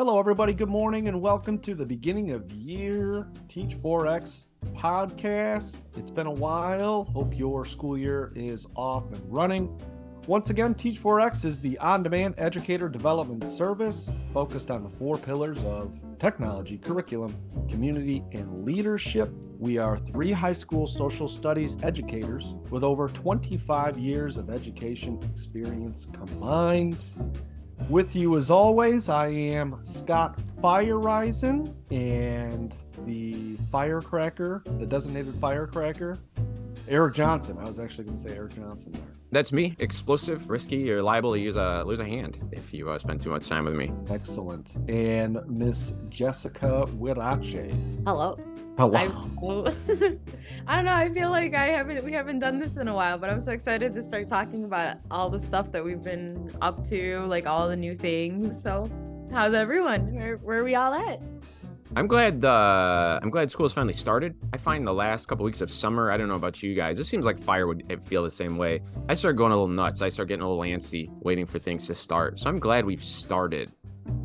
Hello, everybody. Good morning, and welcome to the beginning of year Teach 4X podcast. It's been a while. Hope your school year is off and running. Once again, Teach 4X is the on demand educator development service focused on the four pillars of technology, curriculum, community, and leadership. We are three high school social studies educators with over 25 years of education experience combined. With you as always, I am Scott Feyereisen and the firecracker, the designated firecracker, Erik Johnson. I was actually going to say Erik Johnson there. That's me. Explosive, risky. You're liable to use a lose a hand if you uh, spend too much time with me. Excellent. And Miss Jessica Huirache. Hello. Hello. I, I don't know. I feel like I haven't we haven't done this in a while, but I'm so excited to start talking about all the stuff that we've been up to, like all the new things. So, how's everyone? Where, where are we all at? I'm glad. Uh, I'm glad school's finally started. I find the last couple weeks of summer. I don't know about you guys. It seems like Feyer would feel the same way. I start going a little nuts. I start getting a little antsy, waiting for things to start. So I'm glad we've started.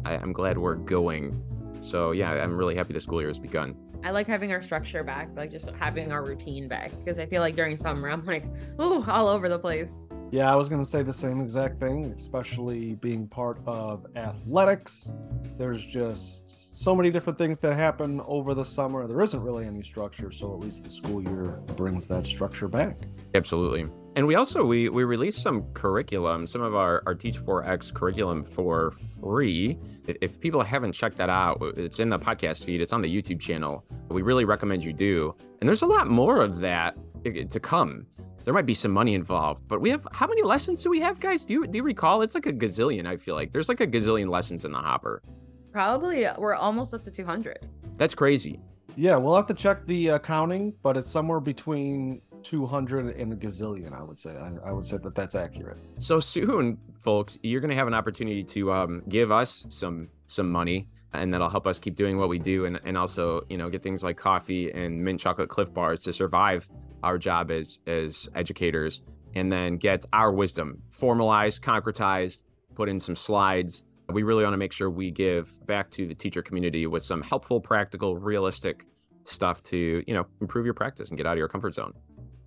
I, I'm glad we're going. So yeah, I'm really happy the school year has begun. I like having our structure back, like just having our routine back, because I feel like during summer I'm like, ooh, all over the place. Yeah, I was going to say the same exact thing, especially being part of athletics. There's just so many different things that happen over the summer. There isn't really any structure, so at least the school year brings that structure back. Absolutely. And we also we we released some curriculum, some of our our Teach 4X curriculum for free. If people haven't checked that out, it's in the podcast feed. It's on the YouTube channel. We really recommend you do. And there's a lot more of that to come. There might be some money involved, but we have how many lessons do we have, guys? Do you do you recall? It's like a gazillion. I feel like there's like a gazillion lessons in the hopper. Probably uh, we're almost up to 200. That's crazy. Yeah, we'll have to check the accounting, but it's somewhere between 200 and a gazillion, I would say. I, I, would say that that's accurate. So soon, folks, you're going to have an opportunity to um, give us some some money and that'll help us keep doing what we do and, and also you know get things like coffee and mint chocolate Clif bars to survive our job as as educators and then get our wisdom formalized concretized put in some slides we really want to make sure we give back to the teacher community with some helpful practical realistic stuff to you know improve your practice and get out of your comfort zone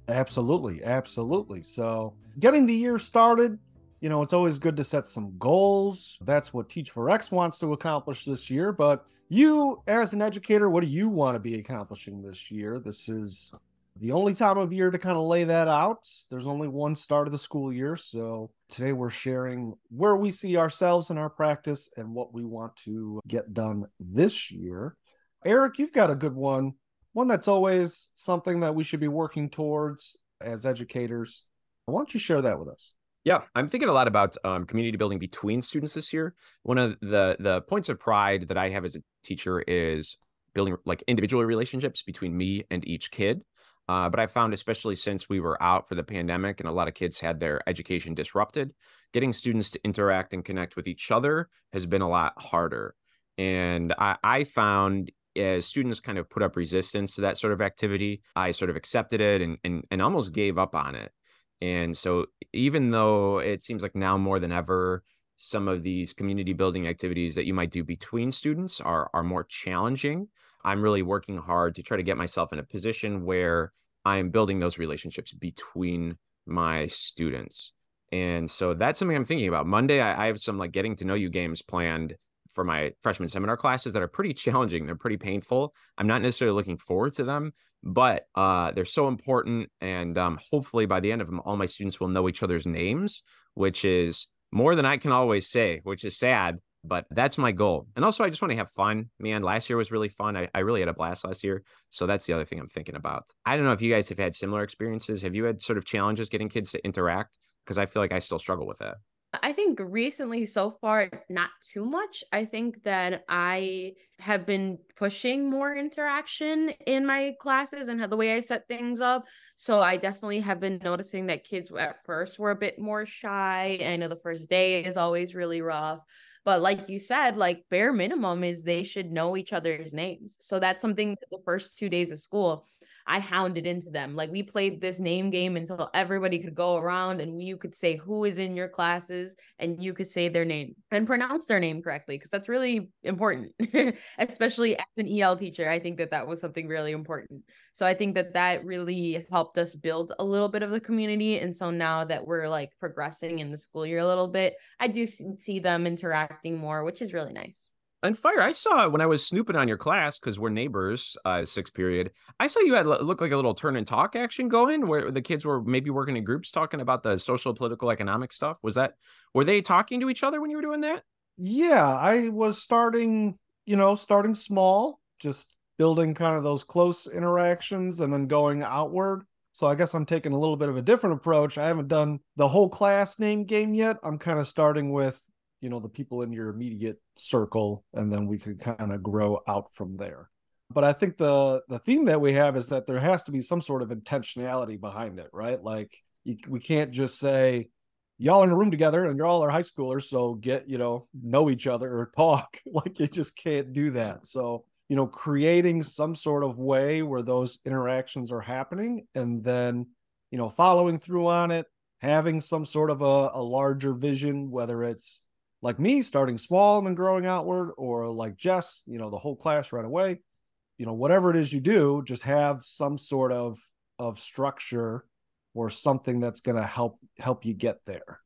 Absolutely, absolutely. So, getting the year started, you know, it's always good to set some goals. That's what Teach 4X wants to accomplish this year. But you, as an educator, what do you want to be accomplishing this year? This is the only time of year to kind of lay that out. There's only one start of the school year. So, today we're sharing where we see ourselves in our practice and what we want to get done this year. Erik, you've got a good one one that's always something that we should be working towards as educators. Why don't you share that with us? Yeah, I'm thinking a lot about um, community building between students this year. One of the the points of pride that I have as a teacher is building like individual relationships between me and each kid. Uh, but I found, especially since we were out for the pandemic and a lot of kids had their education disrupted, getting students to interact and connect with each other has been a lot harder. And I, I found as students kind of put up resistance to that sort of activity, I sort of accepted it and, and, and almost gave up on it. And so, even though it seems like now more than ever, some of these community building activities that you might do between students are, are more challenging, I'm really working hard to try to get myself in a position where I'm building those relationships between my students. And so that's something I'm thinking about. Monday, I, I have some like getting to know you games planned for my freshman seminar classes that are pretty challenging. They're pretty painful. I'm not necessarily looking forward to them, but uh, they're so important. And um, hopefully by the end of them, all my students will know each other's names, which is more than I can always say, which is sad. But that's my goal. And also, I just want to have fun. Man, last year was really fun. I, I really had a blast last year. So that's the other thing I'm thinking about. I don't know if you guys have had similar experiences. Have you had sort of challenges getting kids to interact? Because I feel like I still struggle with that. I think recently, so far, not too much. I think that I have been pushing more interaction in my classes and the way I set things up. So I definitely have been noticing that kids at first were a bit more shy. I know the first day is always really rough. But like you said, like bare minimum is they should know each other's names. So that's something the first two days of school I hounded into them. Like we played this name game until everybody could go around and you could say who is in your classes and you could say their name and pronounce their name correctly because that's really important, especially as an EL teacher. I think that that was something really important. So I think that that really helped us build a little bit of the community. And so now that we're like progressing in the school year a little bit, I do see them interacting more, which is really nice. And Feyer, I saw when I was snooping on your class because we're neighbors, uh, sixth period. I saw you had look like a little turn and talk action going, where the kids were maybe working in groups talking about the social, political, economic stuff. Was that were they talking to each other when you were doing that? Yeah, I was starting, you know, starting small, just building kind of those close interactions, and then going outward. So I guess I'm taking a little bit of a different approach. I haven't done the whole class name game yet. I'm kind of starting with you know the people in your immediate circle and then we could kind of grow out from there. But i think the the theme that we have is that there has to be some sort of intentionality behind it right? Like you, we can't just say y'all in a room together and you're all our high schoolers so get you know know each other or talk. Like you just can't do that. So you know creating some sort of way where those interactions are happening and then you know following through on it having some sort of a, a larger vision whether it's like me starting small and then growing outward or like jess you know the whole class right away. You know whatever it is you do just have some sort of of structure or something that's going to help help you get there.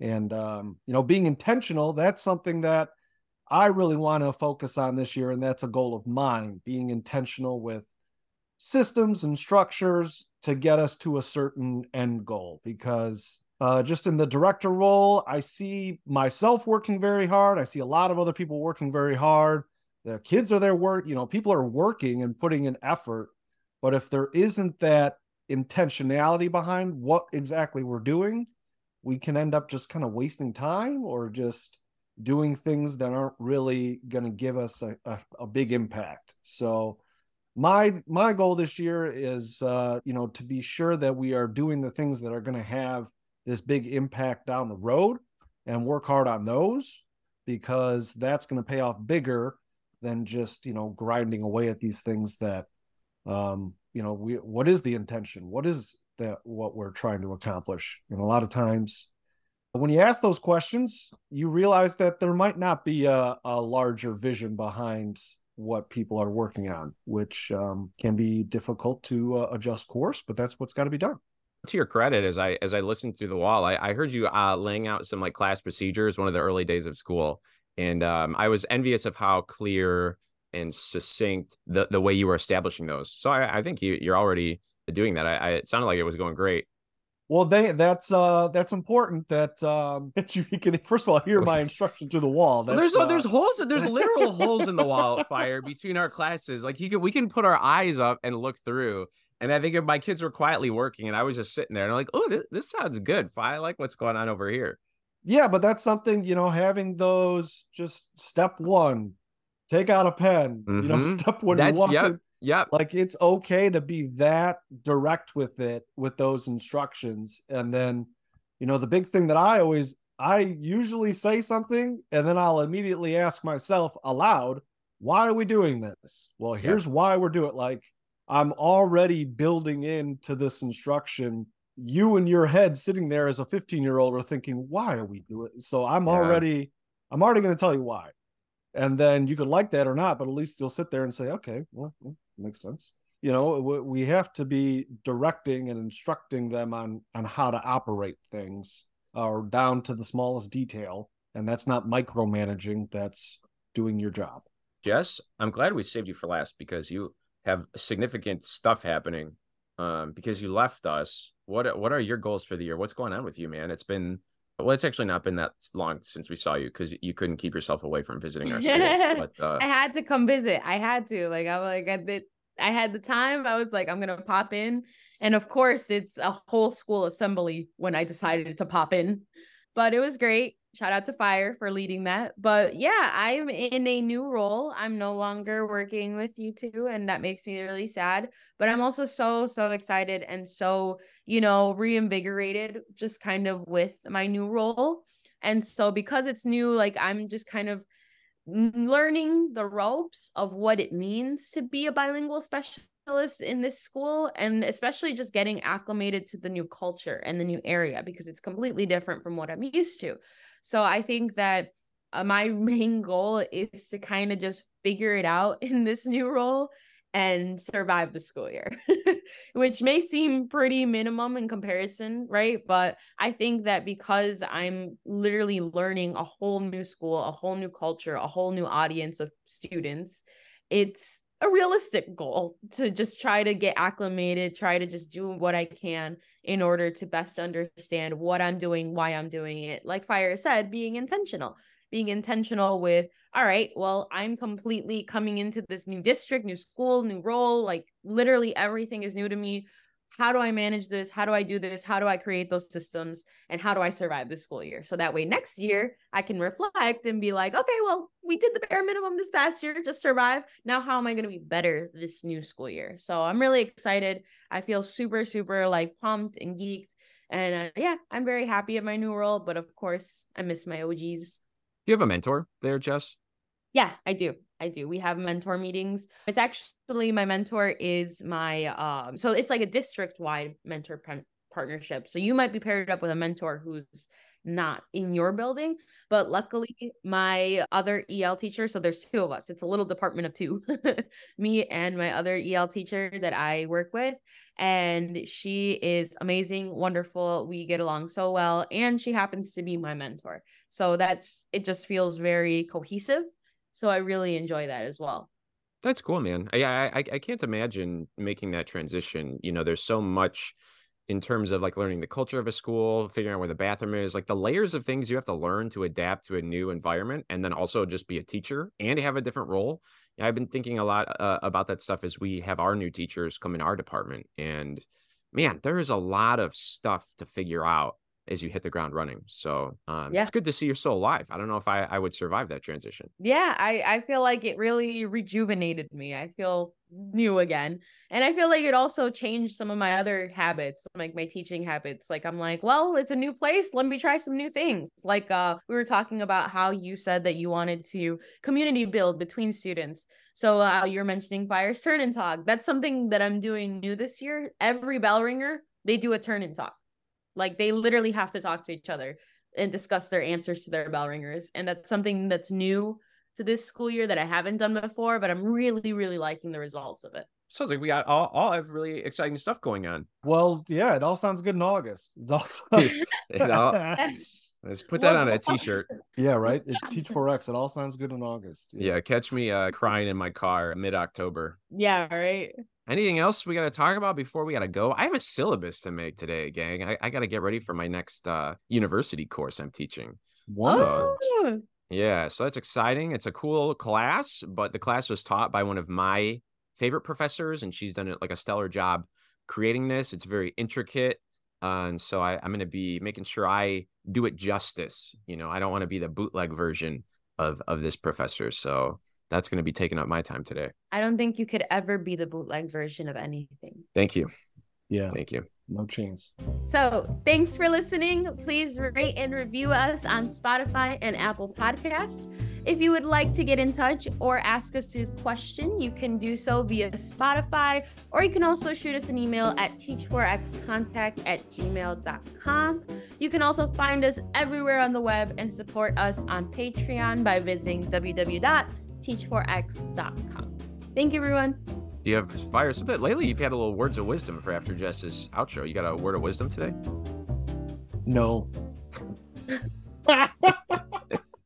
And um, you know being intentional that's something that i really want to focus on this year and that's a goal of mine being intentional with systems and structures to get us to a certain end goal because uh, just in the director role, I see myself working very hard. I see a lot of other people working very hard. The kids are there work, you know, people are working and putting in effort. But if there isn't that intentionality behind what exactly we're doing, we can end up just kind of wasting time or just doing things that aren't really going to give us a, a, a, big impact. So my my goal this year is uh, you know to be sure that we are doing the things that are going to have this big impact down the road and work hard on those because that's going to pay off bigger than just you know grinding away at these things that um you know we what is the intention? What is that what we're trying to accomplish? And a lot of times when you ask those questions you realize that there might not be a, a larger vision behind what people are working on which um, can be difficult to uh, adjust course but that's what's got to be done to your credit, as I as I listened through the wall, I, I heard you uh, laying out some like class procedures, one of the early days of school, and um, I was envious of how clear and succinct the the way you were establishing those. So I, I think you you're already doing that. I, I, it sounded like it was going great. Well, they that's uh that's important that um that you can first of all hear my instruction through the wall. Well, there's uh, there's holes there's literal holes in the wall Feyer between our classes. Like you can we can put our eyes up and look through and I think if my kids were quietly working and I was just sitting there and I'm like, oh, this, this sounds good. I like what's going on over here. Yeah, but that's something, you know, having those just step one, take out a pen, mm-hmm. you know, mm-hmm. step one. That's, walk yep, yep. Like it's okay to be that direct with it, with those instructions. And then, you know, the big thing that I always, I usually say something and then I'll immediately ask myself aloud, why are we doing this? Well, here's yep. why we're doing it. Like, I'm already building into this instruction. You in your head sitting there as a 15 year old are thinking, why are we doing it? So I'm yeah. already, I'm already going to tell you why. And then you could like that or not, but at least you'll sit there and say, okay, well, well makes sense. You know, we have to be directing and instructing them on on how to operate things, or down to the smallest detail. And that's not micromanaging. That's doing your job. Jess, I'm glad we saved you for last because you have significant stuff happening um, because you left us. What what are your goals for the year? What's going on with you, man? It's been well, it's actually not been that long since we saw you because you couldn't keep yourself away from visiting our school. But uh... I had to come visit. I had to. Like I'm like I did. I had the time. I was like, I'm gonna pop in, and of course, it's a whole school assembly when I decided to pop in. But it was great. Shout out to Feyer for leading that. But yeah, I'm in a new role. I'm no longer working with you two, and that makes me really sad. But I'm also so, so excited and so, you know, reinvigorated just kind of with my new role. And so, because it's new, like I'm just kind of learning the ropes of what it means to be a bilingual specialist in this school and especially just getting acclimated to the new culture and the new area because it's completely different from what I'm used to. So I think that uh, my main goal is to kind of just figure it out in this new role and survive the school year, which may seem pretty minimum in comparison, right? But I think that because I'm literally learning a whole new school, a whole new culture, a whole new audience of students, it's a realistic goal to just try to get acclimated, try to just do what I can in order to best understand what I'm doing, why I'm doing it. Like Feyer said, being intentional being intentional with all right well i'm completely coming into this new district new school new role like literally everything is new to me how do i manage this? How do i do this? How do i create those systems? And how do i survive this school year? So that way next year i can reflect and be like okay well we did the bare minimum this past year just survive. Now how am i going to be better this new school year? So i'm really excited. I feel super super like pumped and geeked. And uh, yeah i'm very happy at my new role but of course i miss my og's Do you have a mentor there, Jess? Yeah, I do. I do. We have mentor meetings. It's actually my mentor is my um so it's like a district wide mentor partnership. So you might be paired up with a mentor who's not in your building, but luckily my other EL teacher, so there's two of us. It's a little department of two. Me and my other EL teacher that I work with and she is amazing, wonderful. We get along so well and she happens to be my mentor. So that's it just feels very cohesive. So I really enjoy that as well. That's cool, man. Yeah, I, I, I can't imagine making that transition. You know, there's so much in terms of like learning the culture of a school, figuring out where the bathroom is, like the layers of things you have to learn to adapt to a new environment, and then also just be a teacher and have a different role. I've been thinking a lot uh, about that stuff as we have our new teachers come in our department, and man, there is a lot of stuff to figure out as you hit the ground running. So um, yeah. it's good to see you're still alive. I don't know if I, I would survive that transition. Yeah, I, I feel like it really rejuvenated me. I feel new again. And I feel like it also changed some of my other habits, like my teaching habits. Like I'm like, well, it's a new place. Let me try some new things. Like uh we were talking about how you said that you wanted to community build between students. So uh, you're mentioning Feyer's Turn and Talk. That's something that I'm doing new this year. Every bell ringer, they do a turn and talk. Like they literally have to talk to each other and discuss their answers to their bell ringers. And that's something that's new to this school year that I haven't done before, but I'm really, really liking the results of it. Sounds like we got all, all have really exciting stuff going on. Well, yeah, it all sounds good in August. It's also it all, let's put that on a t-shirt. Yeah, right. It, Teach 4X. It all sounds good in August. Yeah, yeah catch me uh, crying in my car mid October. Yeah, right. Anything else we got to talk about before we got to go? I have a syllabus to make today, gang. I, I got to get ready for my next uh, university course I'm teaching. What? So, yeah, so that's exciting. It's a cool class, but the class was taught by one of my favorite professors, and she's done it like a stellar job creating this. It's very intricate. Uh, and so I, I'm going to be making sure I do it justice. You know, I don't want to be the bootleg version of of this professor. So that's going to be taking up my time today. I don't think you could ever be the bootleg version of anything. Thank you. Yeah. Thank you. No chance. So, thanks for listening. Please rate and review us on Spotify and Apple Podcasts. If you would like to get in touch or ask us a question, you can do so via Spotify, or you can also shoot us an email at teach4xcontact at gmail.com. You can also find us everywhere on the web and support us on Patreon by visiting www teach4x.com. Thank you, everyone. Do you have Feyer? A bit lately, you've had a little words of wisdom for after Jess's outro. You got a word of wisdom today? No.